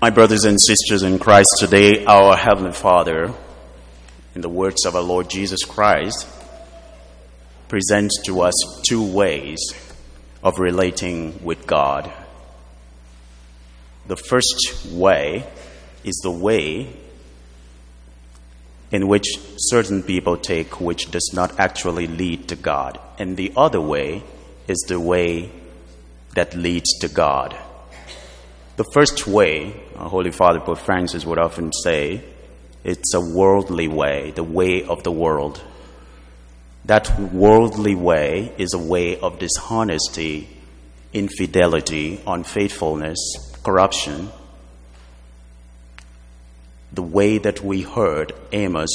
My brothers and sisters in Christ, today our Heavenly Father, in the words of our Lord Jesus Christ, presents to us two ways of relating with God. The first way is the way in which certain people take, which does not actually lead to God. And the other way is the way that leads to God. The first way, Holy Father Pope Francis would often say, it's a worldly way, the way of the world. That worldly way is a way of dishonesty, infidelity, unfaithfulness, corruption. The way that we heard Amos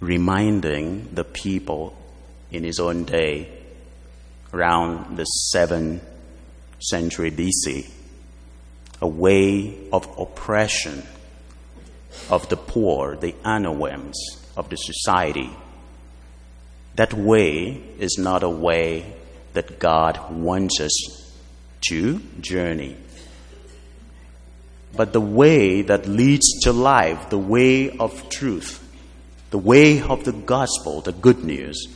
reminding the people in his own day around the 7th century BC, a way of oppression of the poor, the anawims of the society. That way is not a way that God wants us to journey. But the way that leads to life, the way of truth, the way of the gospel, the good news,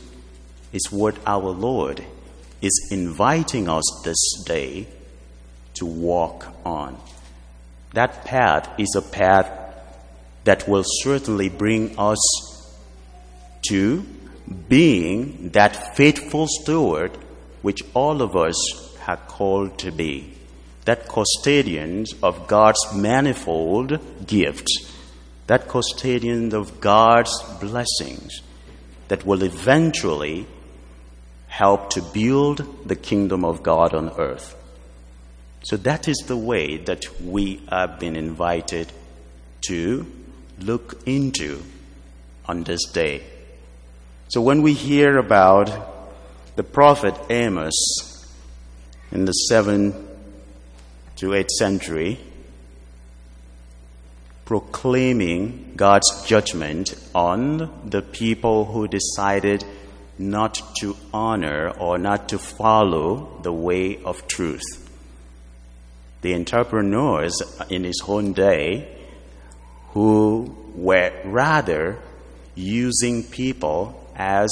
is what our Lord is inviting us this day to walk on. That path is a path that will certainly bring us to being that faithful steward which all of us are called to be, that custodians of God's manifold gifts, that custodian of God's blessings that will eventually help to build the kingdom of God on earth. So that is the way that we have been invited to look into on this day. So when we hear about the prophet Amos in the 7th to 8th century proclaiming God's judgment on the people who decided not to honor or not to follow the way of truth. The entrepreneurs in his own day who were rather using people as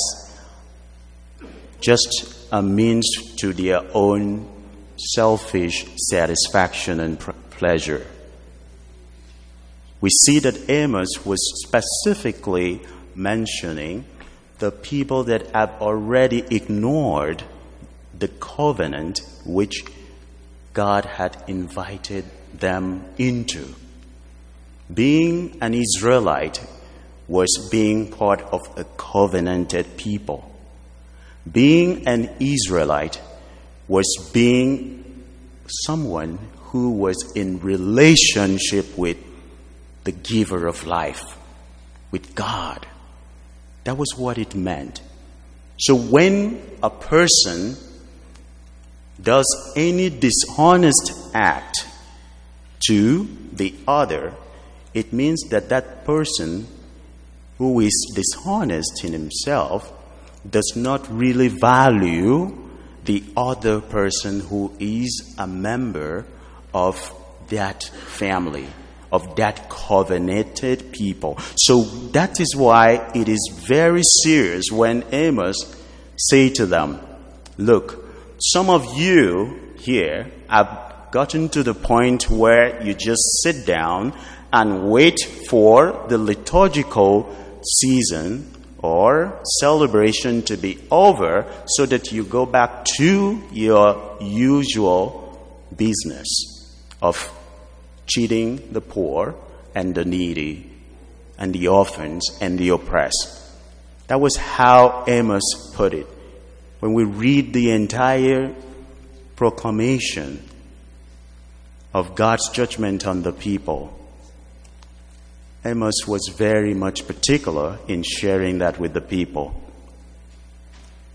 just a means to their own selfish satisfaction and pleasure. We see that Amos was specifically mentioning the people that have already ignored the covenant which God had invited them into. Being an Israelite was being part of a covenanted people. Being an Israelite was being someone who was in relationship with the giver of life, with God. That was what it meant. So when a person does any dishonest act to the other, it means that that person who is dishonest in himself does not really value the other person who is a member of that family of that covenanted people. So that is why it is very serious when Amos say to them, look, some of you here have gotten to the point where you just sit down and wait for the liturgical season or celebration to be over so that you go back to your usual business of cheating the poor and the needy and the orphans and the oppressed. That was how Amos put it. When we read the entire proclamation of God's judgment on the people, Amos was very much particular in sharing that with the people.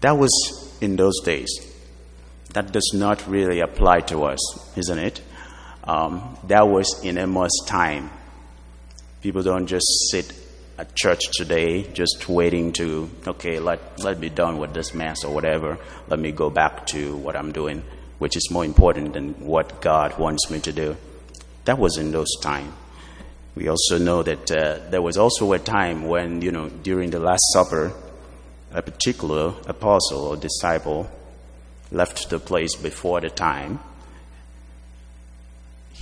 That was in those days. That does not really apply to us, isn't it? Um, that was in Amos' time. People don't just sit at church today just waiting to, okay, let, let me done with this mess or whatever. Let me go back to what I'm doing. which is more important than what God wants me to do. That was in those times. We also know that uh, there was also a time when, you know, during the Last Supper, a particular apostle or disciple left the place before the time.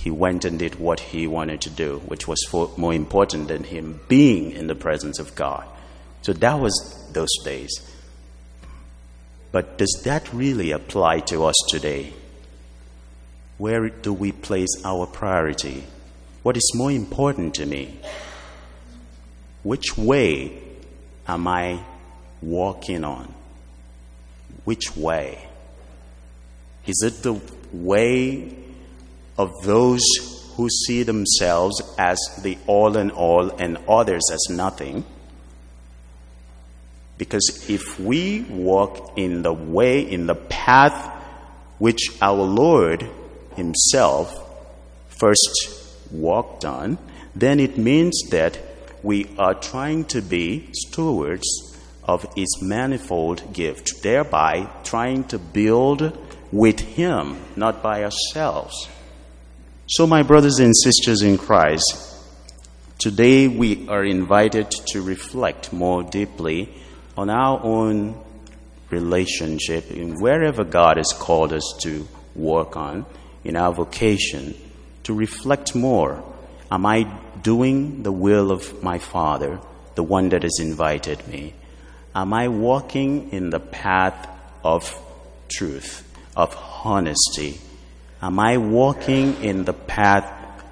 He went and did what he wanted to do, which was more important than him being in the presence of God. So that was those days. But does that really apply to us today? Where do we place our priority? What is more important to me? Which way am I walking on? Which way? Is it the way of those who see themselves as the all in all and others as nothing? Because if we walk in the way, in the path which our Lord Himself first walked on, then it means that we are trying to be stewards of His manifold gift, thereby trying to build with Him, not by ourselves. So, my brothers and sisters in Christ, today we are invited to reflect more deeply on our own relationship in wherever God has called us to work on, in our vocation to reflect more. Am I doing the will of my Father, the one that has invited me? Am I walking in the path of truth, of honesty? Am I walking in the path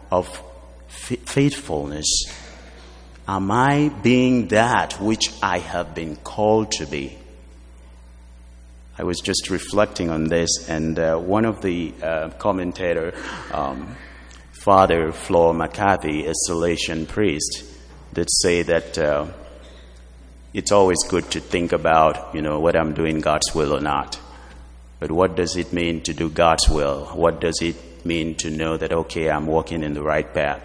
of faithfulness? Am I being that which I have been called to be? I was just reflecting on this, and uh, one of the uh, commentator um, Father Flor McCarthy, a Salesian priest, did say that uh, it's always good to think about, you know, whether I'm doing God's will or not. But what does it mean to do God's will? What does it mean to know that, okay, I'm walking in the right path?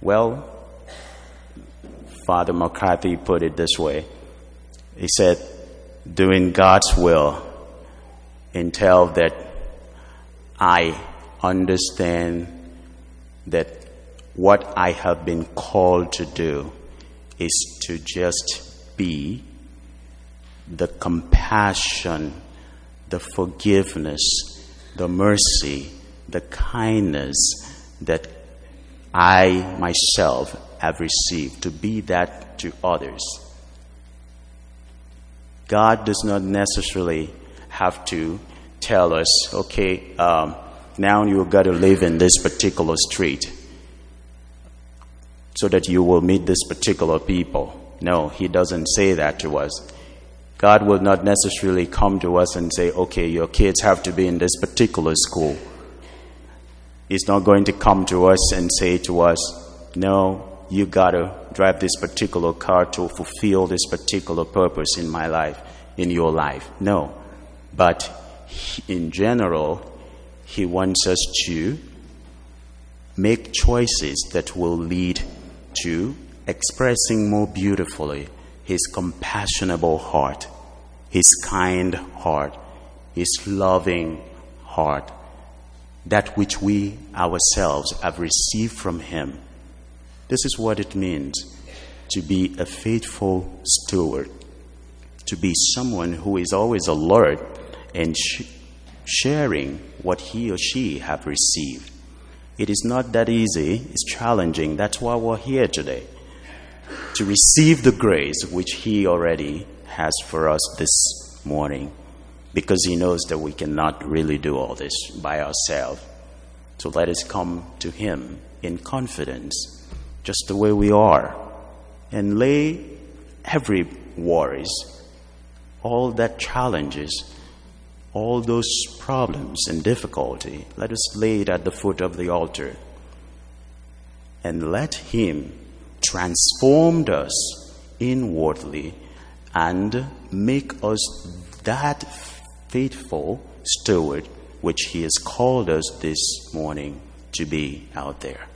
Well, Father McCarthy put it this way. He said, doing God's will entails that I understand that what I have been called to do is to just be the compassion, the forgiveness, the mercy, the kindness that I myself have received, to be that to others. God does not necessarily have to tell us, okay, um, now you've got to live in this particular street so that you will meet this particular people. No, He doesn't say that to us. God will not necessarily come to us and say, okay, your kids have to be in this particular school. He's not going to come to us and say to us, no, you got to drive this particular car to fulfill this particular purpose in my life, in your life. No. But in general, he wants us to make choices that will lead to expressing more beautifully His compassionable heart, His kind heart, His loving heart, that which we ourselves have received from Him. This is what it means to be a faithful steward, to be someone who is always alert and sh- sharing what he or she have received. It is not that easy, it's challenging. That's why we're here today. To receive the grace which he already has for us this morning. Because he knows that we cannot really do all this by ourselves. So let us come to him in confidence, just the way we are, and lay every worries, all that challenges, all those problems and difficulty, let us lay it at the foot of the altar and let Him transform us inwardly and make us that faithful steward which He has called us this morning to be out there.